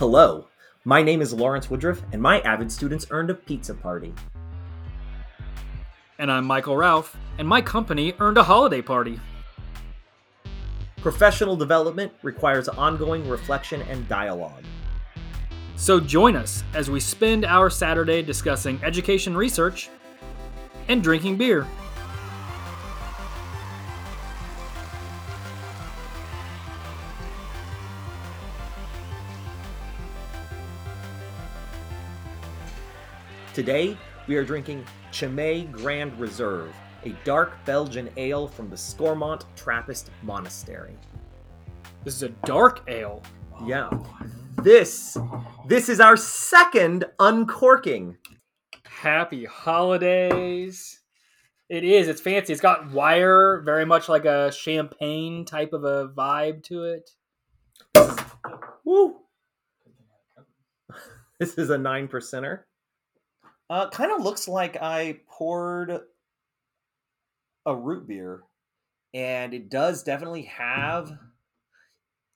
Hello, my name is Lawrence Woodruff, and my avid students earned a pizza party. And I'm Michael Ralph, and my company earned a holiday party. Professional development requires ongoing reflection and dialogue. So join us as we spend our Saturday discussing education research and drinking beer. Today, we are drinking Chimay Grand Reserve, a dark Belgian ale from the Scourmont Trappist Monastery. This is a dark ale. Yeah. This this is our second uncorking. Happy holidays. It is. It's fancy. It's got wire, very much like a champagne type of a vibe to it. Woo! This is a nine percenter. Uh, kind of looks like I poured a root beer, and it does definitely have.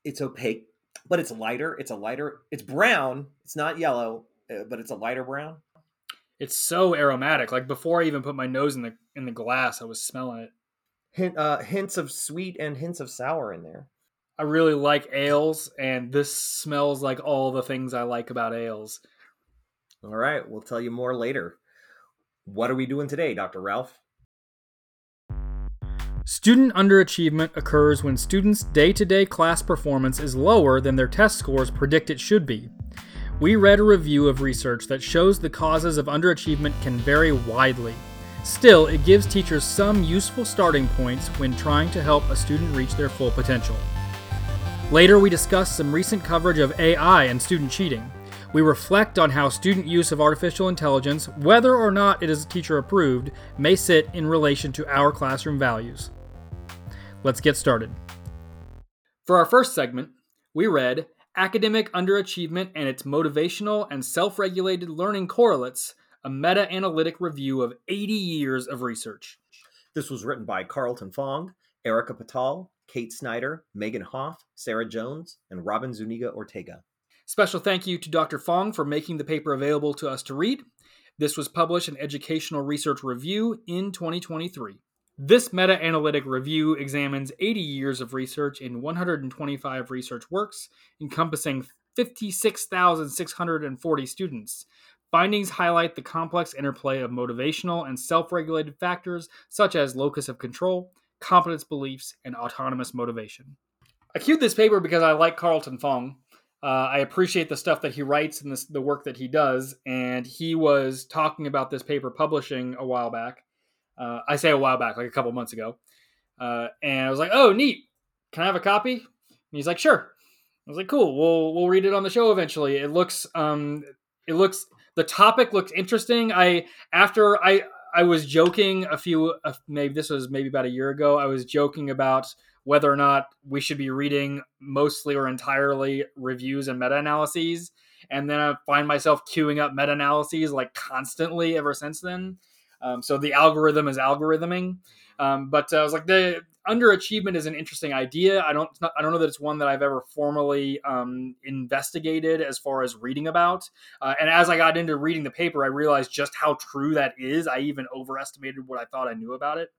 It's opaque, but it's lighter. It's a lighter. It's brown. It's not yellow, uh, but it's a lighter brown. It's so aromatic. Like before I even put my nose in the in the glass, I was smelling it. Hint, uh, hints of sweet and hints of sour in there. I really like ales, and this smells like all the things I like about ales. All right, we'll tell you more later. What are we doing today, Dr. Ralph? Student underachievement occurs when students' day to day class performance is lower than their test scores predict it should be. We read a review of research that shows the causes of underachievement can vary widely. Still, it gives teachers some useful starting points when trying to help a student reach their full potential. Later, we discuss some recent coverage of AI and student cheating. We reflect on how student use of artificial intelligence, whether or not it is teacher approved, may sit in relation to our classroom values. Let's get started. For our first segment, we read Academic Underachievement and Its Motivational and Self Regulated Learning Correlates, a meta analytic review of 80 years of research. This was written by Carlton Fong, Erika Patall, Kate Snyder, Megan Hoff, Sarah Jones, and Robin Zuniga Ortega. Special thank you to Dr. Fong for making the paper available to us to read. This was published in Educational Research Review in 2023. This meta analytic review examines 80 years of research in 125 research works, encompassing 56,640 students. Findings highlight the complex interplay of motivational and self regulated factors such as locus of control, competence beliefs, and autonomous motivation. I queued this paper because I like Carlton Fong. Uh, I appreciate the stuff that he writes and this, the work that he does. And he was talking about this paper publishing a while back. Uh, I say a while back, like a couple months ago. Uh, and I was like, "Oh, neat! Can I have a copy?" And he's like, "Sure." I was like, "Cool. We'll we'll read it on the show eventually." It looks um it looks the topic looks interesting. I after I I was joking a few uh, maybe this was maybe about a year ago. I was joking about whether or not we should be reading mostly or entirely reviews and meta analyses. And then I find myself queuing up meta analyses like constantly ever since then. Um, so the algorithm is algorithming. Um, but uh, I was like, the underachievement is an interesting idea. I don't, I don't know that it's one that I've ever formally um, investigated as far as reading about. Uh, and as I got into reading the paper, I realized just how true that is. I even overestimated what I thought I knew about it.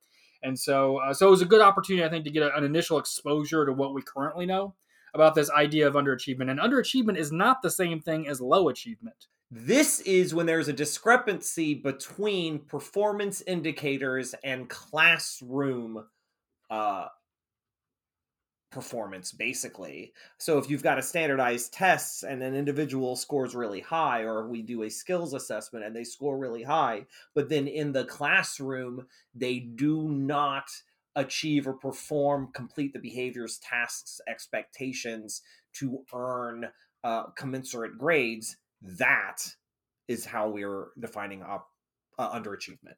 And so, uh, so it was a good opportunity, I think, to get a, an initial exposure to what we currently know about this idea of underachievement. And underachievement is not the same thing as low achievement. This is when there's a discrepancy between performance indicators and classroom uh, performance basically. So if you've got a standardized tests and an individual scores really high or we do a skills assessment and they score really high but then in the classroom they do not achieve or perform complete the behaviors tasks expectations to earn uh, commensurate grades that is how we're defining up uh, underachievement.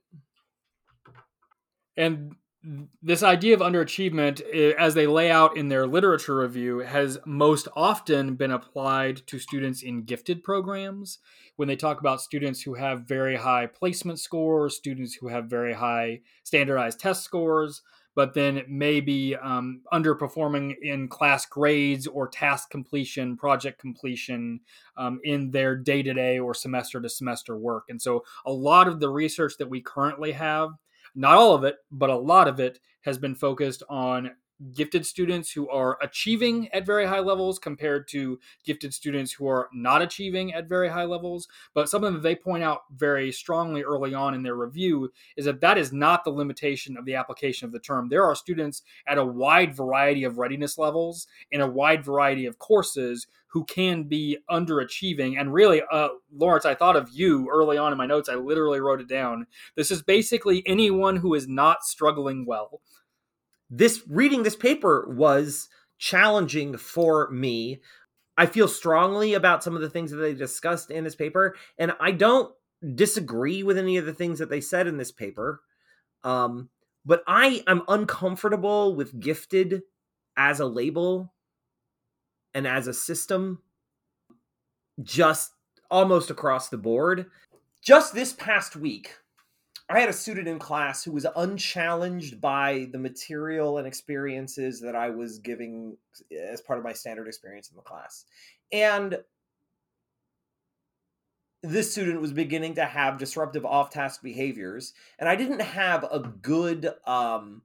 And this idea of underachievement, eh, as they lay out in their literature review, has most often been applied to students in gifted programs. When they talk about students who have very high placement scores, students who have very high standardized test scores, but then maybe um, underperforming in class grades or task completion, project completion um, in their day to day or semester to semester work. And so a lot of the research that we currently have, not all of it, but a lot of it has been focused on gifted students who are achieving at very high levels compared to gifted students who are not achieving at very high levels. But something that they point out very strongly early on in their review is that that is not the limitation of the application of the term. There are students at a wide variety of readiness levels in a wide variety of courses who can be underachieving. And really, uh, Lawrence, I thought of you early on in my notes. I literally wrote it down. This is basically anyone who is not struggling well this reading this paper was challenging for me. I feel strongly about some of the things that they discussed in this paper, and I don't disagree with any of the things that they said in this paper. Um, but I am uncomfortable with gifted as a label and as a system just almost across the board. Just this past week, I had a student in class who was unchallenged by the material and experiences that I was giving as part of my standard experience in the class. And this student was beginning to have disruptive off task behaviors. And I didn't have a good, um,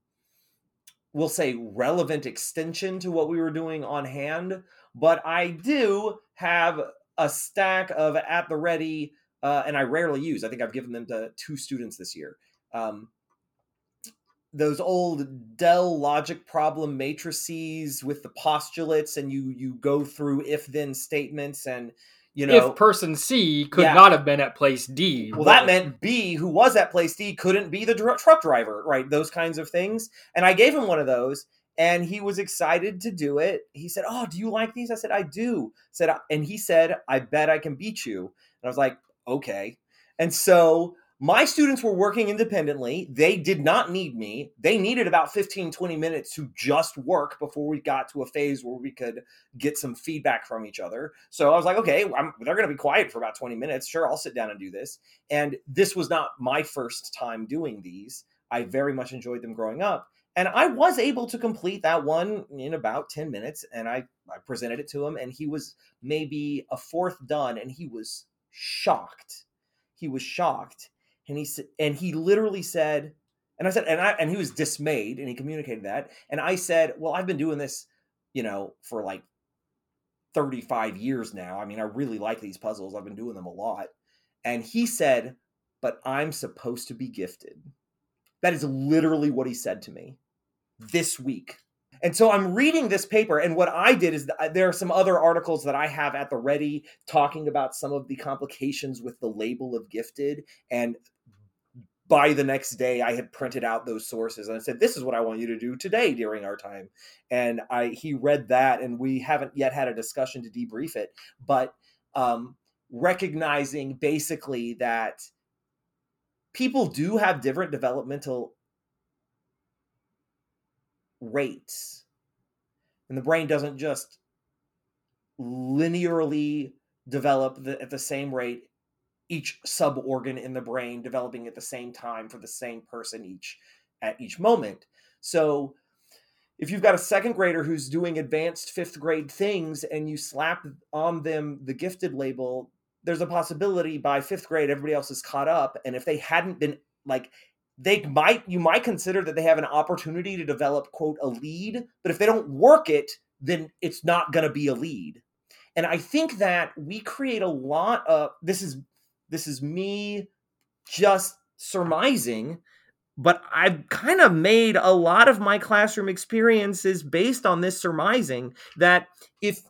we'll say, relevant extension to what we were doing on hand. But I do have a stack of at the ready uh, and I rarely use. I think I've given them to two students this year. Um, those old Dell logic problem matrices with the postulates, and you you go through if then statements, and you know if person C could yeah. not have been at place D. Well, that meant B, who was at place D, couldn't be the dr- truck driver, right? Those kinds of things. And I gave him one of those, and he was excited to do it. He said, "Oh, do you like these?" I said, "I do." Said, and he said, "I bet I can beat you." And I was like, okay. And so my students were working independently. They did not need me. They needed about 15, 20 minutes to just work before we got to a phase where we could get some feedback from each other. So I was like, okay, I'm, they're going to be quiet for about 20 minutes. Sure, I'll sit down and do this. And this was not my first time doing these. I very much enjoyed them growing up. And I was able to complete that one in about 10 minutes. And I, I presented it to him, and he was maybe a fourth done, and he was shocked. He was shocked, and he said, and he literally said, and I said, and I and he was dismayed, and he communicated that, and I said, well, I've been doing this, you know, for like 35 years now. I mean, I really like these puzzles. I've been doing them a lot. And he said, but I'm supposed to be gifted. That is literally what he said to me this week. And so I'm reading this paper, and what I did is there are some other articles that I have at the ready talking about some of the complications with the label of gifted. And by the next day, I had printed out those sources and I said, "This is what I want you to do today during our time." And I he read that, and we haven't yet had a discussion to debrief it, but um, recognizing basically that people do have different developmental rates. And the brain doesn't just linearly develop the, at the same rate each sub organ in the brain developing at the same time for the same person each at each moment. So if you've got a second grader who's doing advanced fifth grade things and you slap on them the gifted label, there's a possibility by fifth grade everybody else is caught up. And if they hadn't been like they might you might consider that they have an opportunity to develop quote a lead but if they don't work it then it's not going to be a lead. And i think that we create a lot of this is this is me just surmising but i've kind of made a lot of my classroom experiences based on this surmising that if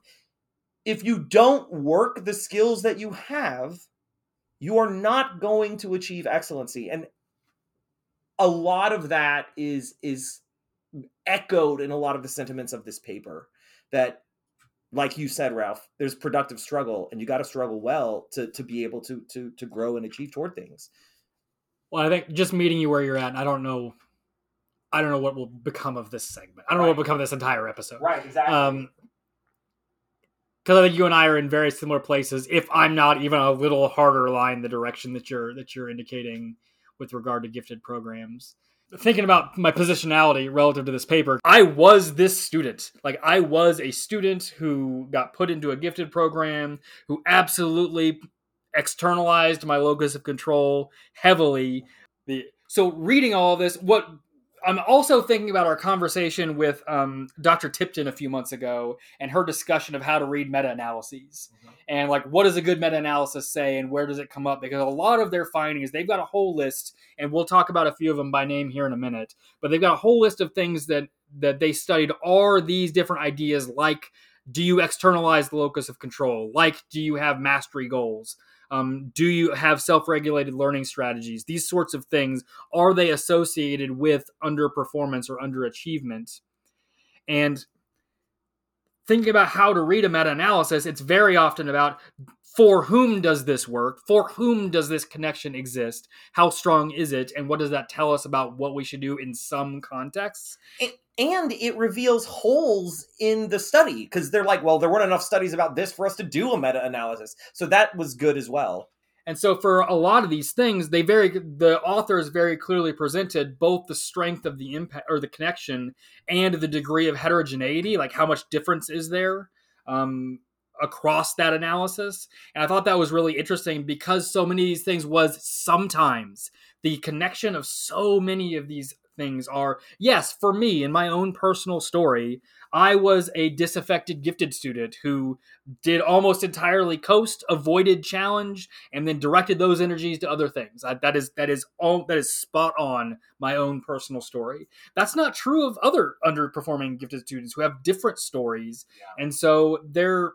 if you don't work the skills that you have you are not going to achieve excellency. And a lot of that is is echoed in a lot of the sentiments of this paper that like you said ralph there's productive struggle and you got to struggle well to to be able to to to grow and achieve toward things well i think just meeting you where you're at i don't know i don't know what will become of this segment i don't right. know what will become of this entire episode right exactly um because I think you and I are in very similar places. If I'm not even a little harder line the direction that you're that you're indicating with regard to gifted programs. thinking about my positionality relative to this paper, I was this student. Like I was a student who got put into a gifted program, who absolutely externalized my locus of control heavily. The so reading all this, what I'm also thinking about our conversation with um, Dr. Tipton a few months ago and her discussion of how to read meta analyses mm-hmm. and like what does a good meta analysis say and where does it come up because a lot of their findings they've got a whole list and we'll talk about a few of them by name here in a minute but they've got a whole list of things that that they studied are these different ideas like do you externalize the locus of control like do you have mastery goals um, do you have self regulated learning strategies? These sorts of things, are they associated with underperformance or underachievement? And thinking about how to read a meta analysis, it's very often about for whom does this work? For whom does this connection exist? How strong is it? And what does that tell us about what we should do in some contexts? And it reveals holes in the study because they're like, well, there weren't enough studies about this for us to do a meta analysis. So that was good as well. And so for a lot of these things, they very the authors very clearly presented both the strength of the impact or the connection and the degree of heterogeneity, like how much difference is there um, across that analysis. And I thought that was really interesting because so many of these things was sometimes the connection of so many of these things are yes, for me, in my own personal story, I was a disaffected gifted student who did almost entirely coast, avoided challenge, and then directed those energies to other things. I, that is that is all that is spot on my own personal story. That's not true of other underperforming gifted students who have different stories, yeah. and so they're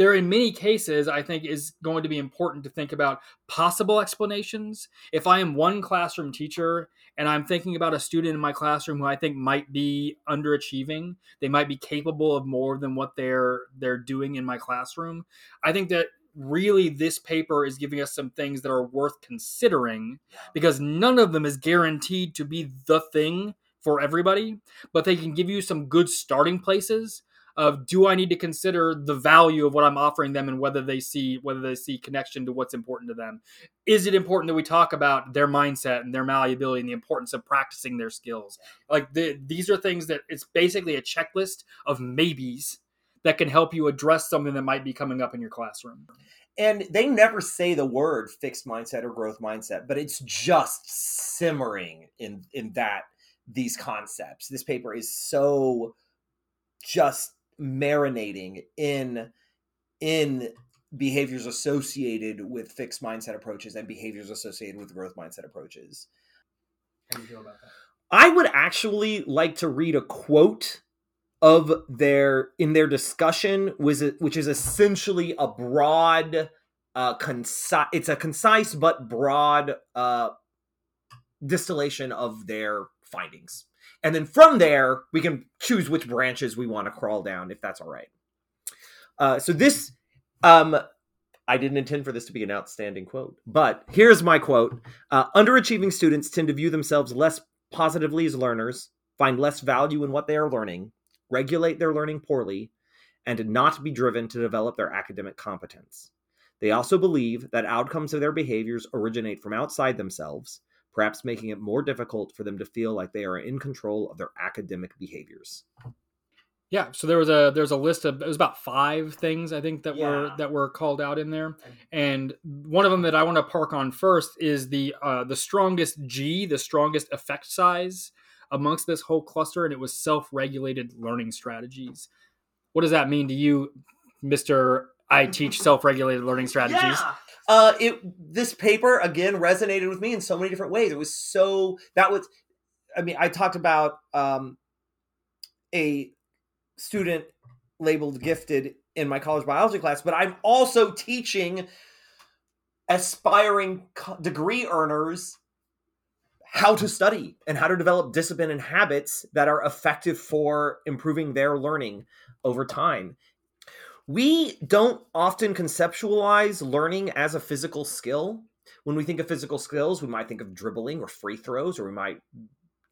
there in many cases i think is going to be important to think about possible explanations. If i am one classroom teacher and i'm thinking about a student in my classroom who i think might be underachieving they might be capable of more than what they're they're doing in my classroom i think that really this paper is giving us some things that are worth considering because none of them is guaranteed to be the thing for everybody but they can give you some good starting places of do I need to consider the value of what I'm offering them and whether they see whether they see connection to what's important to them. Is it important that we talk about their mindset and their malleability and the importance of practicing their skills? Like the, these are things that it's basically a checklist of maybes that can help you address something that might be coming up in your classroom. And they never say the word fixed mindset or growth mindset, but it's just simmering in in that these concepts. This paper is so just marinating in in behaviors associated with fixed mindset approaches and behaviors associated with growth mindset approaches. How do you feel about that? I would actually like to read a quote of their in their discussion was it which is essentially a broad uh concise it's a concise but broad uh distillation of their findings and then from there, we can choose which branches we want to crawl down, if that's all right. Uh, so this, um, I didn't intend for this to be an outstanding quote, but here's my quote uh, Underachieving students tend to view themselves less positively as learners, find less value in what they are learning, regulate their learning poorly, and not be driven to develop their academic competence. They also believe that outcomes of their behaviors originate from outside themselves perhaps making it more difficult for them to feel like they are in control of their academic behaviors. Yeah, so there was a there's a list of it was about five things I think that yeah. were that were called out in there, and one of them that I want to park on first is the uh, the strongest G, the strongest effect size amongst this whole cluster, and it was self regulated learning strategies. What does that mean to you, Mister? I teach self regulated learning strategies. Yeah uh, it this paper again resonated with me in so many different ways. It was so that was, I mean, I talked about um, a student labeled gifted in my college biology class, but I'm also teaching aspiring degree earners how to study and how to develop discipline and habits that are effective for improving their learning over time we don't often conceptualize learning as a physical skill. When we think of physical skills, we might think of dribbling or free throws, or we might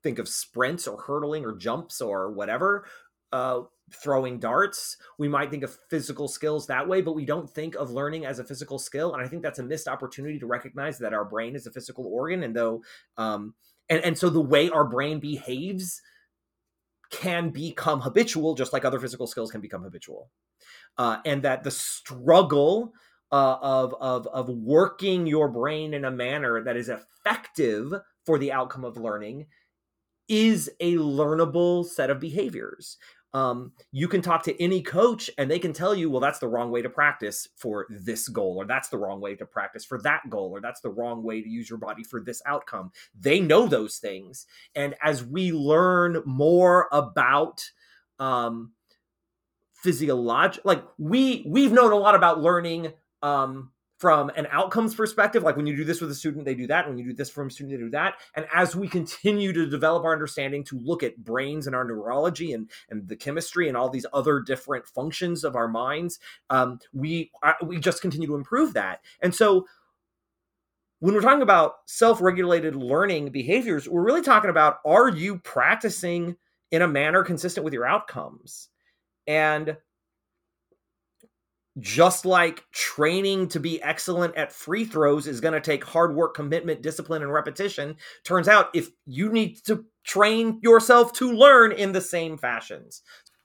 think of sprints or hurdling or jumps or whatever, uh, throwing darts. We might think of physical skills that way, but we don't think of learning as a physical skill. And I think that's a missed opportunity to recognize that our brain is a physical organ. And though um, and and so the way our brain behaves can become habitual just like other physical skills can become habitual uh, and that the struggle uh, of of of working your brain in a manner that is effective for the outcome of learning is a learnable set of behaviors um, you can talk to any coach and they can tell you, well, that's the wrong way to practice for this goal, or that's the wrong way to practice for that goal, or that's the wrong way to use your body for this outcome. They know those things. And as we learn more about um, physiological, like we we've known a lot about learning um, from an outcomes perspective, like when you do this with a student, they do that. When you do this from a student, they do that. And as we continue to develop our understanding to look at brains and our neurology and, and the chemistry and all these other different functions of our minds, um, we uh, we just continue to improve that. And so when we're talking about self-regulated learning behaviors, we're really talking about are you practicing in a manner consistent with your outcomes? And just like training to be excellent at free throws is going to take hard work, commitment, discipline, and repetition, turns out if you need to train yourself to learn in the same fashions.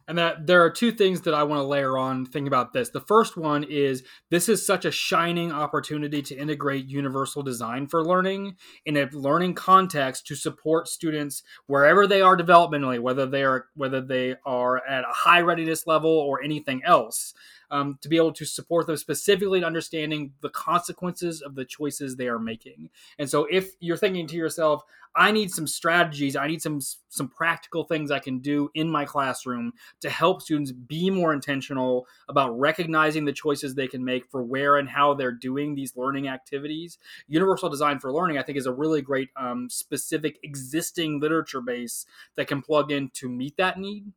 And that there are two things that I want to layer on thinking about this. The first one is this is such a shining opportunity to integrate universal design for learning in a learning context to support students wherever they are developmentally, whether they are whether they are at a high readiness level or anything else um, to be able to support them specifically in understanding the consequences of the choices they are making. And so, if you're thinking to yourself, I need some strategies, I need some some practical things I can do in my classroom to help students be more intentional about recognizing the choices they can make for where and how they're doing these learning activities. Universal Design for Learning, I think, is a really great um, specific existing literature base that can plug in to meet that need.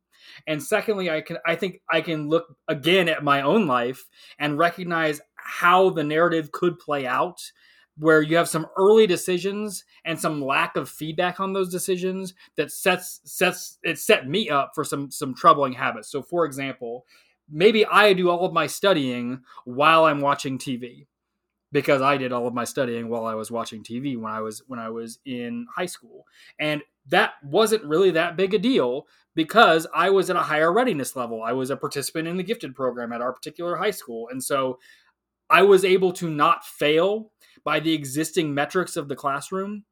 And secondly, I can I think I can look again at my own life and recognize how the narrative could play out where you have some early decisions and some lack of feedback on those decisions that sets sets it set me up for some some troubling habits. So for example, maybe I do all of my studying while I'm watching TV because I did all of my studying while I was watching TV when I was when I was in high school. And that wasn't really that big a deal because I was at a higher readiness level. I was a participant in the gifted program at our particular high school. And so I was able to not fail by the existing metrics of the classroom,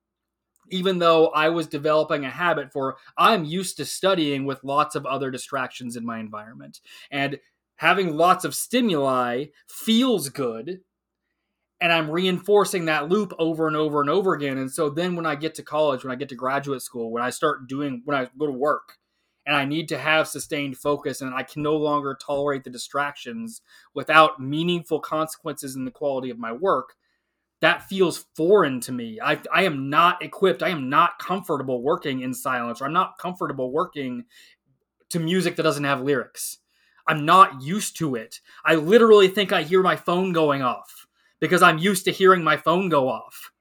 even though I was developing a habit for I'm used to studying with lots of other distractions in my environment. And having lots of stimuli feels good. And I'm reinforcing that loop over and over and over again. And so then when I get to college, when I get to graduate school, when I start doing, when I go to work, and I need to have sustained focus and I can no longer tolerate the distractions without meaningful consequences in the quality of my work, that feels foreign to me. I, I am not equipped. I am not comfortable working in silence, or I'm not comfortable working to music that doesn't have lyrics. I'm not used to it. I literally think I hear my phone going off because I'm used to hearing my phone go off.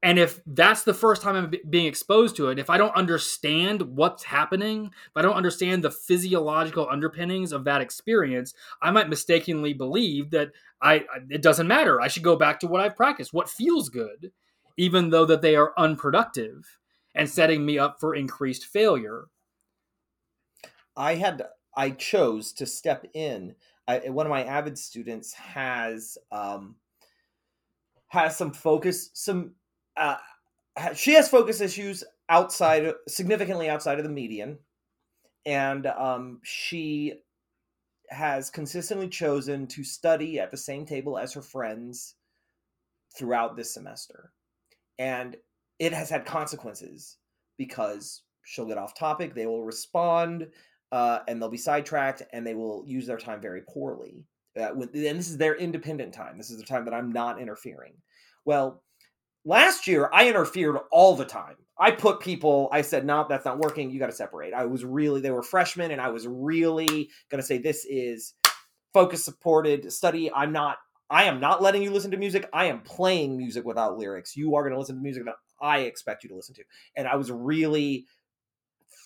And if that's the first time I'm being exposed to it, if I don't understand what's happening, if I don't understand the physiological underpinnings of that experience, I might mistakenly believe that I it doesn't matter. I should go back to what I've practiced, what feels good, even though that they are unproductive and setting me up for increased failure. I had I chose to step in. I, one of my avid students has um, has some focus, some uh, she has focus issues outside, significantly outside of the median, and um, she has consistently chosen to study at the same table as her friends throughout this semester, and it has had consequences because she'll get off topic, they will respond, uh, and they'll be sidetracked, and they will use their time very poorly. Uh, and this is their independent time. This is the time that I'm not interfering. Well, Last year, I interfered all the time. I put people, I said, no, that's not working. You got to separate. I was really, they were freshmen, and I was really going to say, this is focus supported study. I'm not, I am not letting you listen to music. I am playing music without lyrics. You are going to listen to music that I expect you to listen to. And I was really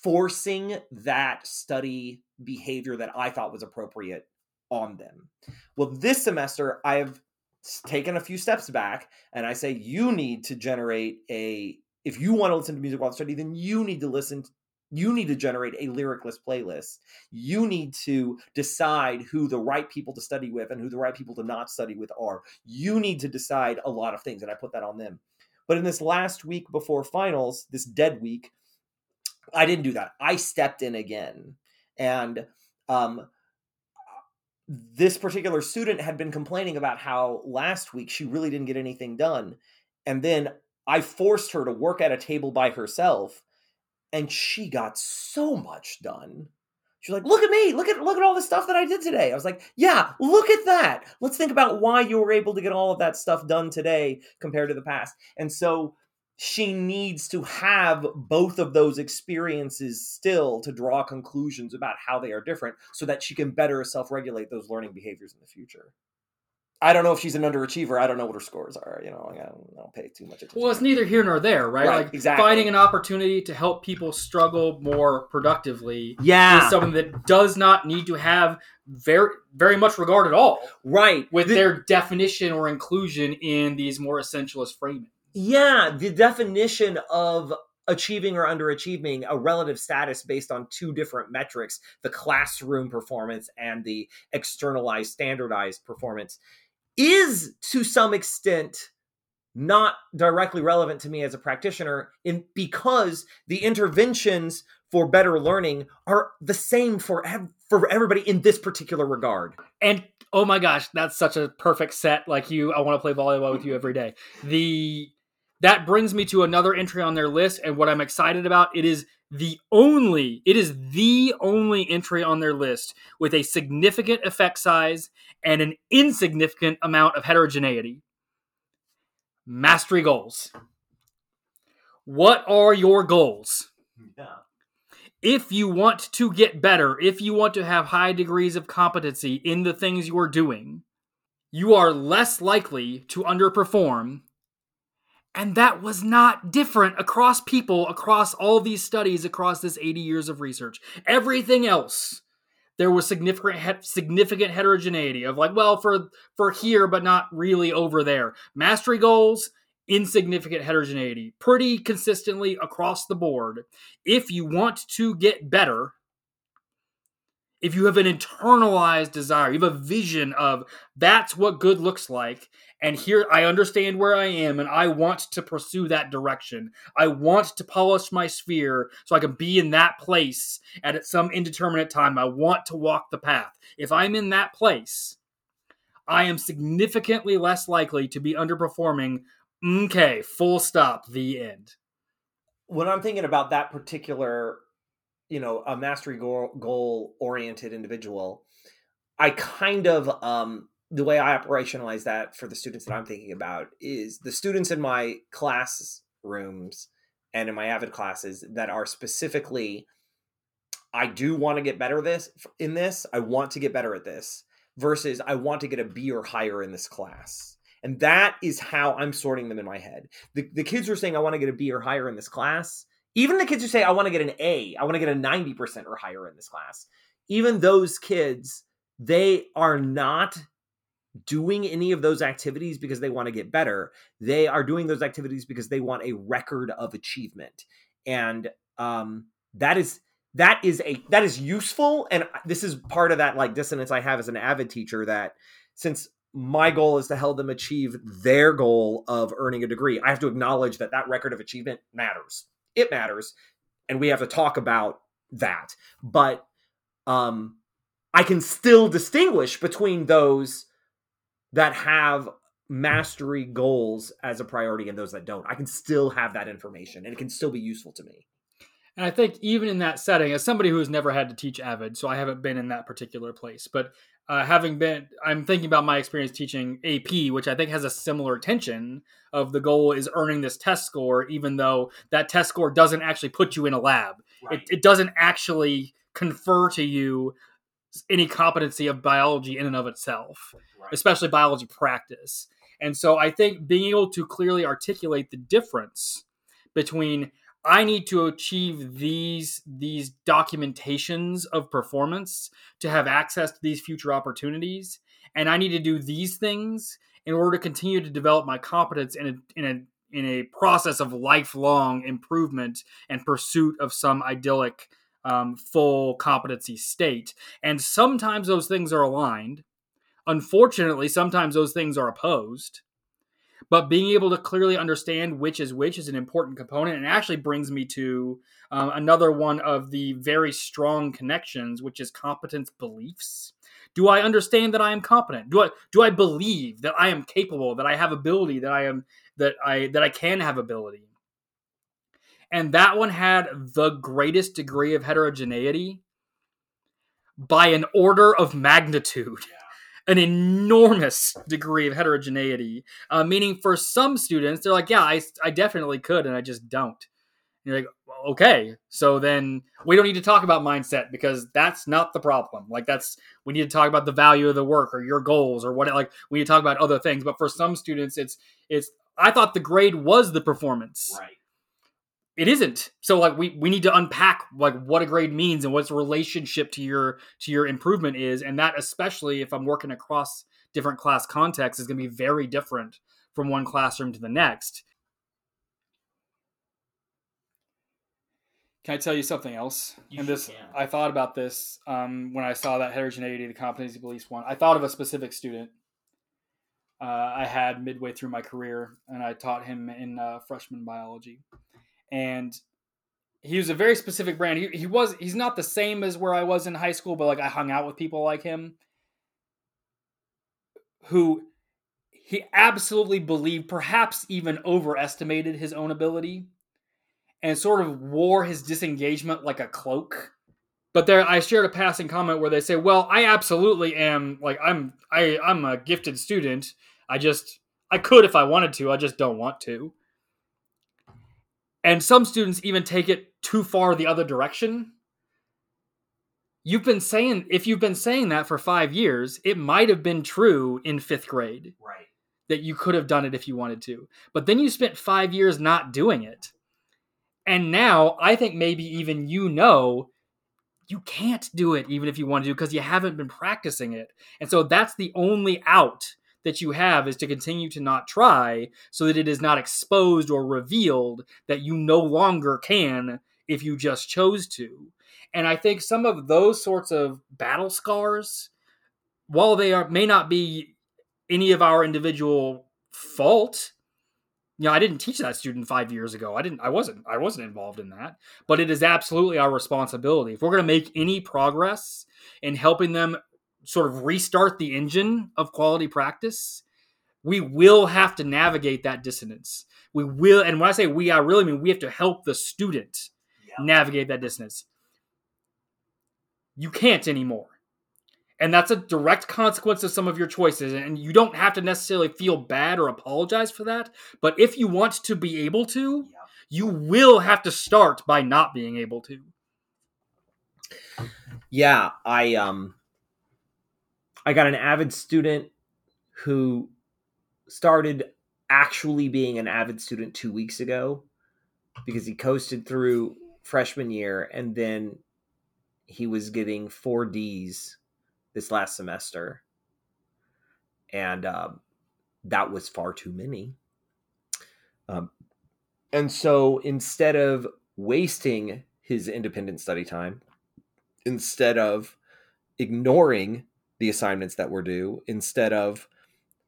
forcing that study behavior that I thought was appropriate on them. Well, this semester, I've taken a few steps back and I say, you need to generate a, if you want to listen to music while study, then you need to listen you need to generate a lyricless playlist. You need to decide who the right people to study with and who the right people to not study with are. You need to decide a lot of things, and I put that on them. But in this last week before finals, this dead week, I didn't do that. I stepped in again. And um, this particular student had been complaining about how last week she really didn't get anything done. And then I forced her to work at a table by herself and she got so much done. She's like, "Look at me! Look at look at all the stuff that I did today." I was like, "Yeah, look at that. Let's think about why you were able to get all of that stuff done today compared to the past." And so she needs to have both of those experiences still to draw conclusions about how they are different so that she can better self-regulate those learning behaviors in the future. I don't know if she's an underachiever. I don't know what her scores are. You know, I don't, I don't pay too much attention. Well, it's neither here nor there, right? Right, like exactly. finding an opportunity to help people struggle more productively yeah, is something that does not need to have very very much regard at all right. with The- their definition or inclusion in these more essentialist framing. Yeah, the definition of achieving or underachieving a relative status based on two different metrics the classroom performance and the externalized standardized performance is to some extent not directly relevant to me as a practitioner in because the interventions for better learning are the same for ev- for everybody in this particular regard And oh my gosh, that's such a perfect set. Like you, I want to play volleyball with you every day. The that brings me to another entry on their list, and what I'm excited about. It is the only, it is the only entry on their list with a significant effect size and an insignificant amount of heterogeneity. Mastery goals. What are your goals? yeah if you want to get better, if you want to have high degrees of competency in the things you're doing, you are less likely to underperform. And that was not different across people, across all these studies, across this 80 years of research. Everything else, there was significant significant heterogeneity of like, well, for for here, but not really over there. Mastery goals, insignificant heterogeneity, pretty consistently across the board if you want to get better, if you have an internalized desire, you have a vision of that's what good looks like, and here I understand where I am, and I want to pursue that direction. I want to polish my sphere so I can be in that place and at some indeterminate time. I want to walk the path. If I'm in that place, I am significantly less likely to be underperforming. Okay, full stop, the end. when I'm thinking about that particular, you know, a mastery goal, oriented individual, I kind of um the way I operationalize that for the students that I'm thinking about is the students in my classrooms and in my avid classes that are specifically I do want to get better this in this. I want to get better at this versus I want to get a B or higher in this class. And that is how I'm sorting them in my head. The, the kids are saying I want to get a B or higher in this class, even the kids who say I want to get an A, I want to get a 90% or higher in this class, even those kids, they are not doing any of those activities because they want to get better. They are doing those activities because they want a record of achievement. And um, that is that is a that is useful and this is part of that like dissonance i have as an avid teacher that since my goal is to help them achieve their goal of earning a degree i have to acknowledge that that record of achievement matters it matters and we have to talk about that. But um i can still distinguish between those that have mastery goals as a priority and those that don't. I can still have that information and it can still be useful to me And I think even in that setting, as somebody who has never had to teach Avid, so I haven't been in that particular place, but uh, having been, I'm thinking about my experience teaching AP, which I think has a similar tension of the goal is earning this test score, even though that test score doesn't actually put you in a lab. It, it doesn't actually confer to you any competency of biology in and of itself, Right. especially biology practice. And so I think being able to clearly articulate the difference between I need to achieve these these documentations of performance to have access to these future opportunities and I need to do these things in order to continue to develop my competence in a, in a in a process of lifelong improvement and pursuit of some idyllic um, full competency state. And sometimes those things are aligned. Unfortunately, sometimes those things are opposed. But being able to clearly understand which is which is an important component and actually brings me to um, another one of the very strong connections, which is competence beliefs. Do I understand that I am competent? Do I do I believe that I am capable, that I have ability, that I am that I that I can have ability? And that one had the greatest degree of heterogeneity by an order of magnitude. Yeah an enormous degree of heterogeneity. Uh, meaning, for some students, they're like, "Yeah, I, I definitely could, and I just don't." And you're like, "Okay, so then we don't need to talk about mindset because that's not the problem. Like, that's we need to talk about the value of the work or your goals or what. Like, we need to talk about other things. But for some students, it's it's. I thought the grade was the performance. Right it isn't. So like we we need to unpack like what a grade means and what its relationship to your to your improvement is. And that especially if i'm working across different class contexts is going to be very different from one classroom to the next. Can i tell you something else? You and this can. i thought about this um, when i saw that heterogeneity the competency beliefs one. I thought of a specific student uh, i had midway through my career and i taught him in uh, freshman biology and he was a very specific brand. He, he was he's not the same as where I was in high school, but like I hung out with people like him who he absolutely believed, perhaps even overestimated his own ability and sort of wore his disengagement like a cloak. But there I shared a passing comment where they say, "Well, I absolutely am like I'm I I'm a gifted student. I just I could if I wanted to. I just don't want to." And some students even take it too far the other direction. You've been saying if you've been saying that for five years it might have been true in fifth grade right. that you could have done it if you wanted to. But then you spent five years not doing it. And now i think maybe even you know you can't do it even if you want to because you haven't been practicing it. And so that's the only out that you have is to continue to not try so that it is not exposed or revealed that you no longer can if you just chose to. And I think some of those sorts of battle scars, while they are may not be any of our individual fault, you know, I didn't teach that student five years ago. I didn't. I wasn't. I wasn't involved in that. But it is absolutely our responsibility if we're going to make any progress in helping them sort of restart the engine of quality practice, we will have to navigate that dissonance. We will, and when I say we, I really mean we have to help the student yeah. navigate that dissonance. You can't anymore. And that's a direct consequence of some of your choices. And you don't have to necessarily feel bad or apologize for that. But if you want to be able to, yeah. you will have to start by not being able to. Yeah, I um I got an avid student who started actually being an avid student two weeks ago because he coasted through freshman year and then he was getting four D's this last semester. And um, that was far too many. Um, and so instead of wasting his independent study time, instead of ignoring the assignments that were due instead of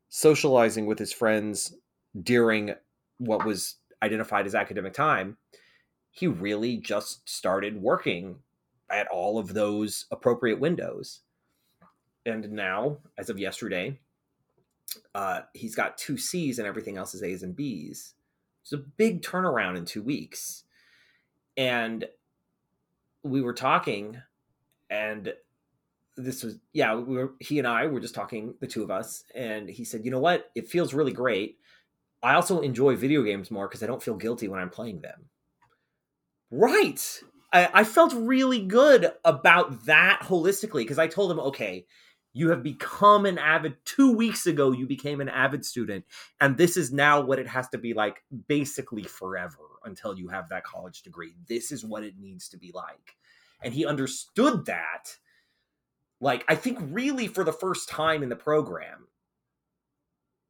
socializing with his friends during what was identified as academic time he really just started working at all of those appropriate windows. And now as of yesterday uh, he's got two c's and everything else is a's and b's. It's a big turnaround in two weeks. And we were talking and this was yeah we were, he and i were just talking the two of us and he said you know what? It feels really great. I also enjoy video games more because i don't feel guilty when i'm playing them. Right. I, I felt really good about that holistically because i told him okay you have become an avid two weeks ago you became an avid student and this is now what it has to be like basically forever until you have that college degree. This is what it needs to be like. And he understood that like I think really for the first time in the program,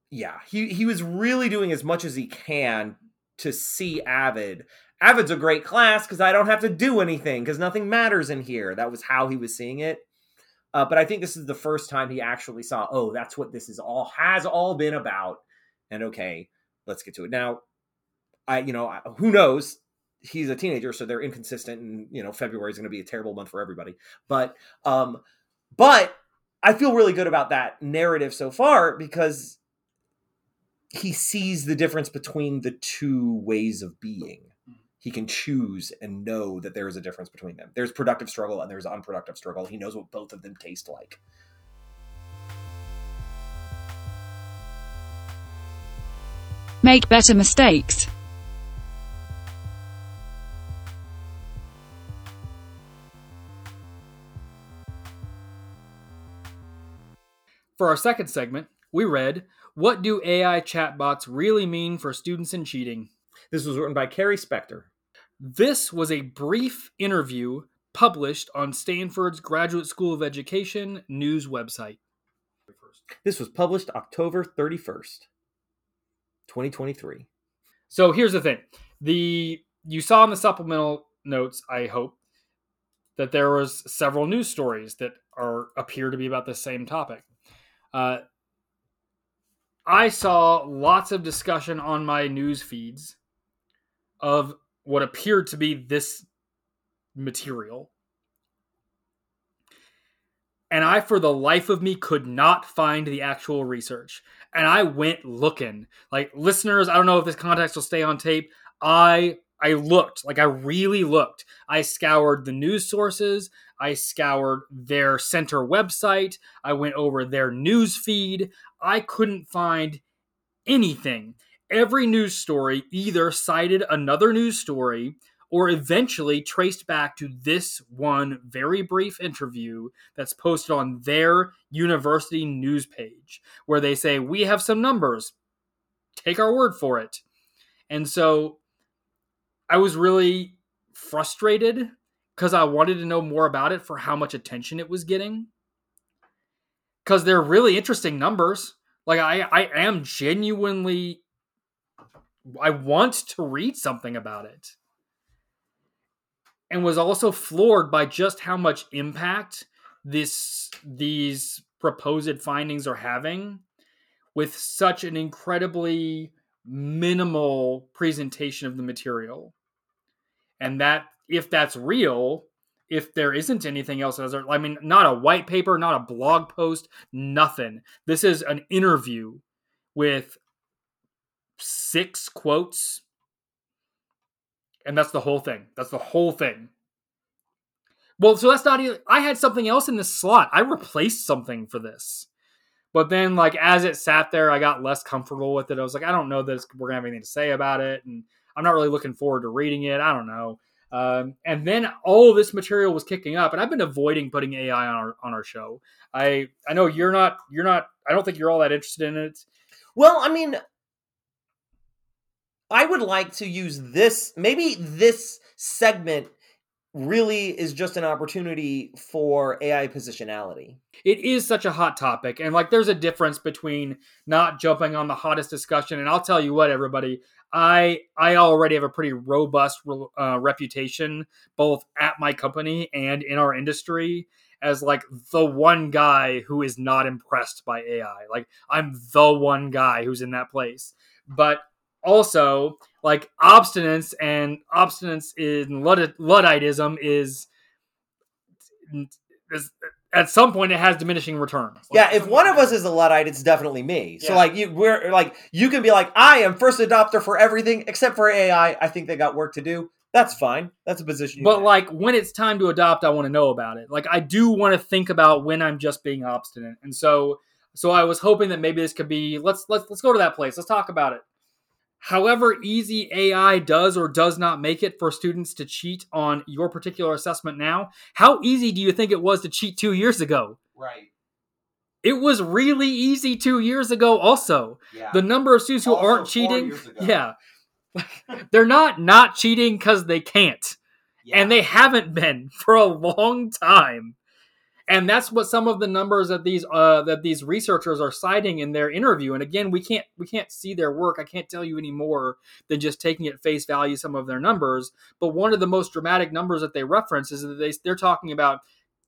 yeah, he he was really doing as much as he can to see Avid. Avid's a great class because I don't have to do anything because nothing matters in here. That was how he was seeing it. Uh, but I think this is the first time he actually saw, oh, that's what this is all has all been about. And okay, let's get to it now. I, you know, who knows? He's a teenager, so they're inconsistent, and you know, February is going to be a terrible month for everybody. But, um, but I feel really good about that narrative so far because he sees the difference between the two ways of being. He can choose and know that there is a difference between them. There's productive struggle and there's unproductive struggle. He knows what both of them taste like. Make better mistakes. For our second segment, we read What Do AI Chatbots Really Mean for Students in Cheating? This was written by Carrie Spector. This was a brief interview published on Stanford's Graduate School of Education news website. This was published October 31st, 2023. So here's the thing. The you saw in the supplemental notes, I hope, that there was several news stories that are appear to be about the same topic. Uh, I saw lots of discussion on my news feeds of what appeared to be this material. And I, for the life of me, could not find the actual research. And I went looking. Like, listeners, I don't know if this context will stay on tape. I I looked, like I really looked. I scoured the news sources, I scoured their center website, I went over their news feed. I couldn't find anything. Every news story either cited another news story or eventually traced back to this one very brief interview that's posted on their university news page where they say, We have some numbers. Take our word for it. And so I was really frustrated because I wanted to know more about it for how much attention it was getting. Because they're really interesting numbers. Like I, I am genuinely I want to read something about it. And was also floored by just how much impact this these proposed findings are having with such an incredibly minimal presentation of the material. And that if that's real, if there isn't anything else as I mean, not a white paper, not a blog post, nothing. This is an interview with six quotes. And that's the whole thing. That's the whole thing. Well, so that's not even, I had something else in this slot. I replaced something for this. But then, like, as it sat there, I got less comfortable with it. I was like, I don't know that we're to have anything to say about it. And I'm not really looking forward to reading it. I don't know. Um, and then all of this material was kicking up, and I've been avoiding putting AI on our on our show. I I know you're not you're not. I don't think you're all that interested in it. Well, I mean, I would like to use this. Maybe this segment really is just an opportunity for AI positionality. It is such a hot topic. And like there's a difference between not jumping on the hottest discussion. And I'll tell you what, everybody, I I already have a pretty robust uh, reputation both at my company and in our industry as like the one guy who is not impressed by AI. Like I'm the one guy who's in that place. But also like obstinance and obstinance in Ludditism is, is at some point it has diminishing returns. Like, yeah, if one of us is a luddite, it's definitely me. So like you, we're like you can be like I am first adopter for everything except for AI. I think they got work to do. That's fine. That's a position. but have. like when it's time to adopt, I want to know about it. Like I do want to think about when I'm just being obstinate, and so so I was hoping that maybe this could be let's let's let's go to that place. Let's talk about it however easy AI does or does not make it for students to cheat on your particular assessment now, how easy do you think it was to cheat two years ago? Right. It was really easy two years ago, also. Yeah. The number of students who also aren't cheating, yeah. They're not not cheating because they can't. Yeah. And they haven't been for a long time. And that's what some of the numbers that these uh, that these researchers are citing in their interview. And again, we can't we can't see their work. I can't tell you any more than just taking at face value some of their numbers. But one of the most dramatic numbers that they reference is that they they're talking about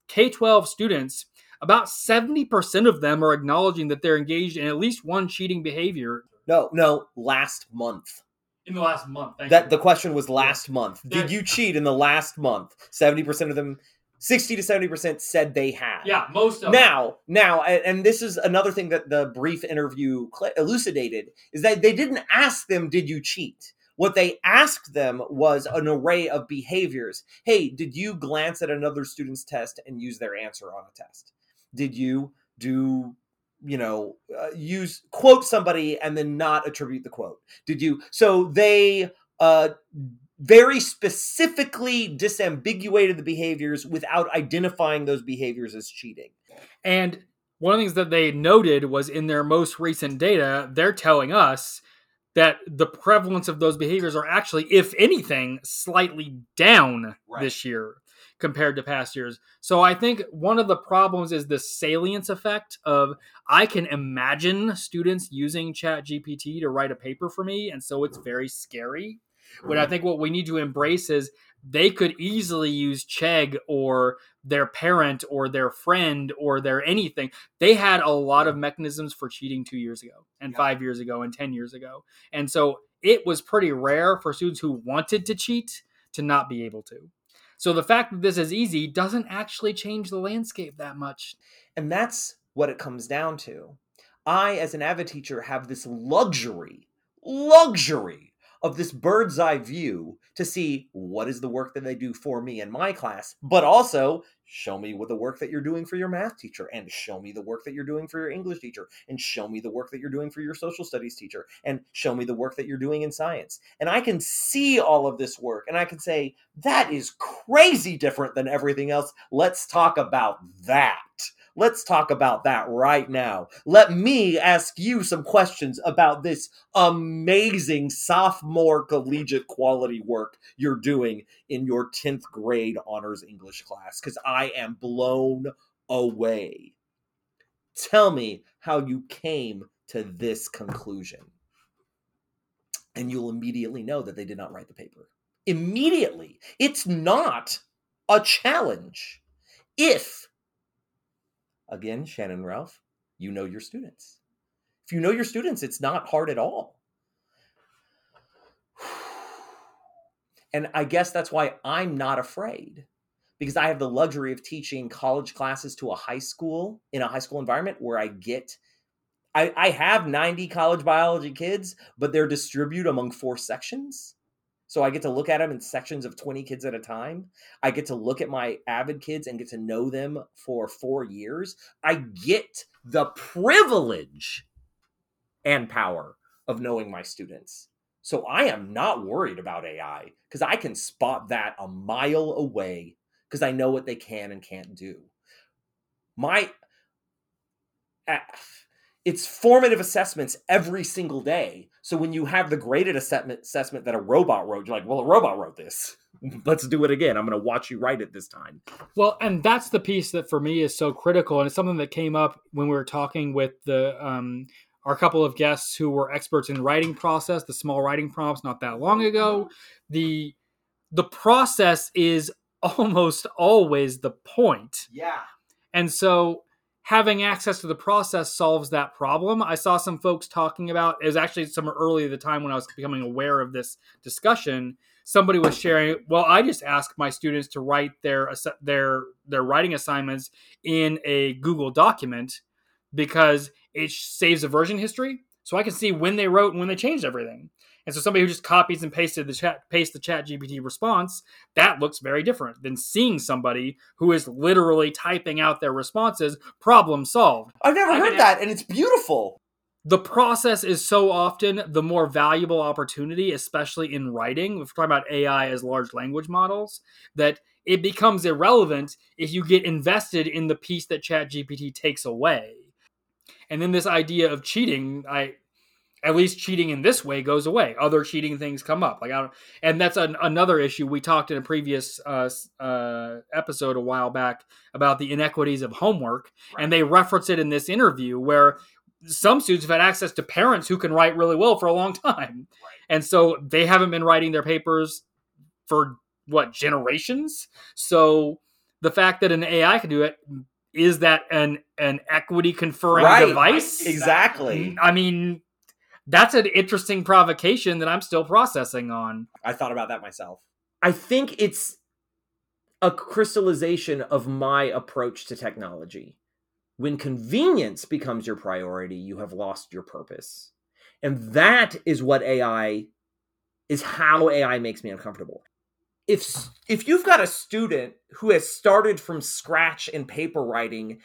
K twelve students. About seventy percent of them are acknowledging that they're engaged in at least one cheating behavior No, no, last month. in the last month. Thank That you. the question was last month. Did you cheat in the last month? 70% of them 60 to 70% said they had. yeah, most of Now, now, and this is another thing that the brief interview elucidated is that they didn't ask them, "Did you cheat?" What they asked them was an array of behaviors. Hey, did you glance at another student's test and use their answer on a test? Did you do, you know, uh, use quote somebody and then not attribute the quote? Did you? So they uh, very specifically disambiguated the behaviors without identifying those behaviors as cheating. And one of the things that they noted was in their most recent data, they're telling us that the prevalence of those behaviors are actually, if anything, slightly down Right. this year compared to past years. So I think one of the problems is the salience effect of I can imagine students using Chat GPT to write a paper for me, and so it's very scary. But I mm-hmm. think what we need to embrace is they could easily use Chegg or their parent or their friend or their anything. They had a lot of mechanisms for cheating two years ago and Yeah. five years ago and 10 years ago. And so it was pretty rare for students who wanted to cheat to not be able to. So the fact that this is easy doesn't actually change the landscape that much. And that's what it comes down to. I, as an AVID teacher, have this luxury, luxury of this bird's eye view to see what is the work that they do for me in my class, but also show me what the work that you're doing for your math teacher, and show me the work that you're doing for your English teacher, and show me the work that you're doing for your social studies teacher, and show me the work that you're doing in science. And I can see all of this work, and I can say, that is crazy different than everything else. Let's talk about that. Let's talk about that right now. Let me ask you some questions about this amazing sophomore collegiate quality work you're doing in your 10th grade honors English class because I am blown away. Tell me how you came to this conclusion. And you'll immediately know that they did not write the paper. Immediately. It's not a challenge. If again, Shannon Ralph, you know your students. If you know your students, it's not hard at all. And I guess that's why I'm not afraid because I have the luxury of teaching college classes to a high school in a high school environment where I get. I, I have 90 college biology kids, but they're distributed among four sections. So I get to look at them in sections of 20 kids at a time. I get to look at my AVID kids and get to know them for four years. I get the privilege and power of knowing my students. So I am not worried about AI because I can spot that a mile away because I know what they can and can't do. My it's formative assessments every single day. So when you have the graded assessment assessment that a robot wrote, you're like, well, a robot wrote this. Let's do it again. I'm going to watch you write it this time. Well, and that's the piece that for me is so critical, and it's something that came up when we were talking with the um, our couple of guests who were experts in writing process, the small writing prompts, not that long ago. Mm-hmm. The the process is almost always the point, Yeah. and so having access to the process solves that problem. I saw some folks talking about it was actually some early the time when I was becoming aware of this discussion. Somebody was sharing, well, I just ask my students to write their their their writing assignments in a Google document because it saves a version history, so I can see when they wrote and when they changed everything. And so somebody who just copies and pasted the chat paste the chat GPT response, that looks very different than seeing somebody who is literally typing out their responses, problem solved. I've never I heard mean, that, and it's beautiful. The process is so often the more valuable opportunity, especially in writing. If we're talking about AI as large language models, that it becomes irrelevant if you get invested in the piece that ChatGPT takes away. And then this idea of cheating, I at least cheating in this way goes away. Other cheating things come up, like I don't, and that's an, another issue we talked in a previous uh, uh, episode a while back about the inequities of homework, right. and they reference it in this interview where some students have had access to parents who can write really well for a long time, right. and so they haven't been writing their papers for what generations. So the fact that an AI can do it is that an an equity conferring right. device? Exactly. I mean, that's an interesting provocation that I'm still processing on. I thought about that myself. I think it's a crystallization of my approach to technology. When convenience becomes your priority, you have lost your purpose. And that is what AI is how AI makes me uncomfortable if if you've got a student who has started from scratch in paper writing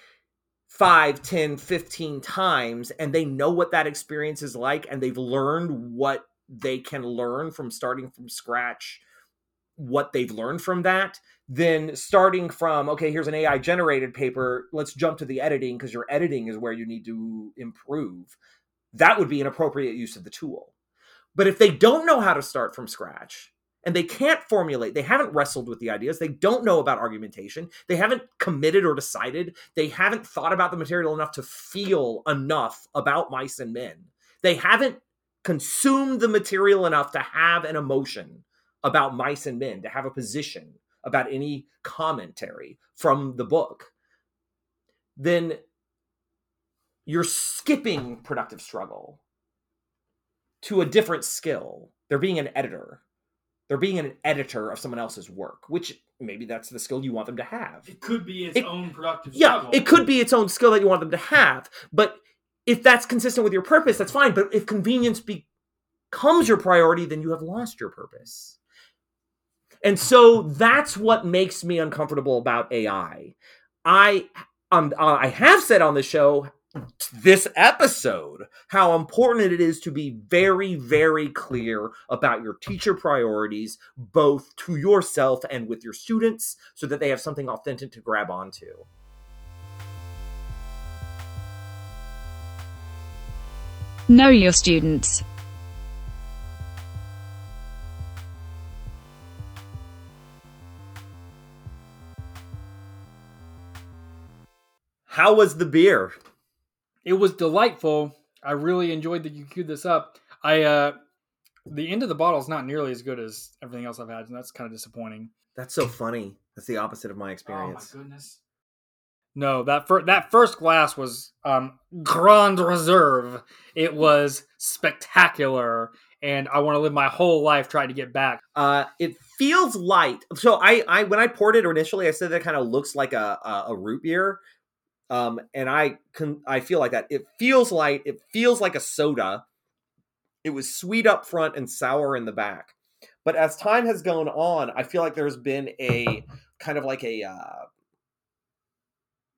5 10 15 times and they know what that experience is like and they've learned what they can learn from starting from scratch what they've learned from that then starting from okay here's an ai generated paper let's jump to the editing because your editing is where you need to improve that would be an appropriate use of the tool. But if they don't know how to start from scratch and they can't formulate they haven't wrestled with the ideas they don't know about argumentation they haven't committed or decided they haven't thought about the material enough to feel enough about mice and men. They haven't consumed the material enough to have an emotion about mice and men to have a position about any commentary from the book. Then you're skipping productive struggle to a different skill. They're being an editor they're being an editor of someone else's work, which maybe that's the skill you want them to have. It could be its it, own productive yeah, struggle. it could be its own skill that you want them to have. But if that's consistent with your purpose, that's fine. But if convenience becomes your priority, then you have lost your purpose. And so that's what makes me uncomfortable about AI. I um, I have said on the show this episode how important it is to be very, very clear about your teacher priorities, both to yourself and with your students, so that they have something authentic to grab onto. Know your students. How was the beer? It was delightful. I really enjoyed that you queued this up. I uh the end of the bottle is not nearly as good as everything else I've had, and that's kind of disappointing. That's so funny. That's the opposite of my experience. Oh my goodness. No, that fir- that first glass was um Grand Reserve. It was spectacular, and I want to live my whole life trying to get back. Uh, it feels light. So I, I when I poured it initially, I said that it kind of looks like a, a, a root beer, um, and I can I feel like that. It feels light. It feels like a soda. It was sweet up front and sour in the back. But as time has gone on, I feel like there's been a kind of like a uh,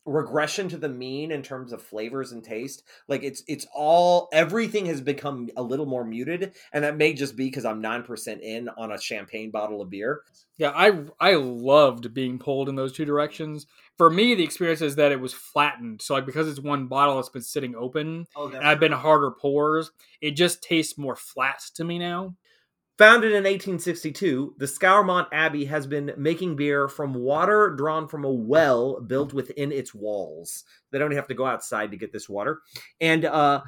regression to the mean in terms of flavors and taste like it's it's all everything has become a little more muted and that may just be because i'm 9% in on a champagne bottle of beer. Yeah i i loved being pulled in those two directions. For me the experience is that it was flattened so like because it's one bottle it's been sitting open oh, and i've been harder pours it just tastes more flat to me now Founded in 1862, the Scourmont Abbey has been making beer from water drawn from a well built within its walls. They don't have to go outside to get this water. And uh,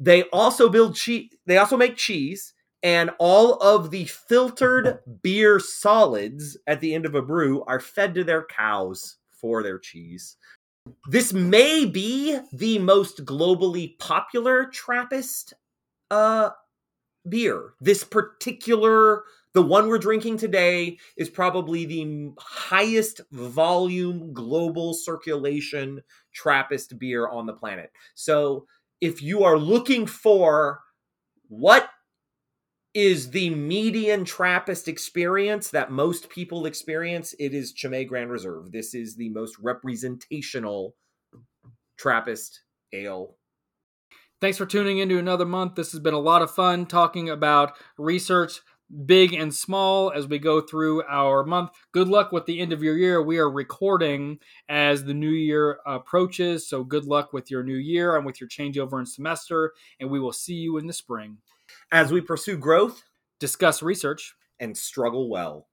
they also build cheese. They also make cheese, and all of the filtered beer solids at the end of a brew are fed to their cows for their cheese. This may be the most globally popular Trappist uh, beer. This particular, the one we're drinking today, is probably the highest volume global circulation Trappist beer on the planet. So if you are looking for what is the median Trappist experience that most people experience, it is Chimay Grand Reserve. This is the most representational Trappist ale Thanks for tuning into another month. This has been a lot of fun talking about research big and small, as we go through our month. Good luck with the end of your year. We are recording as the new year approaches, so good luck with your new year and with your changeover in semester, and we will see you in the spring. As we pursue growth Discuss research. and struggle well.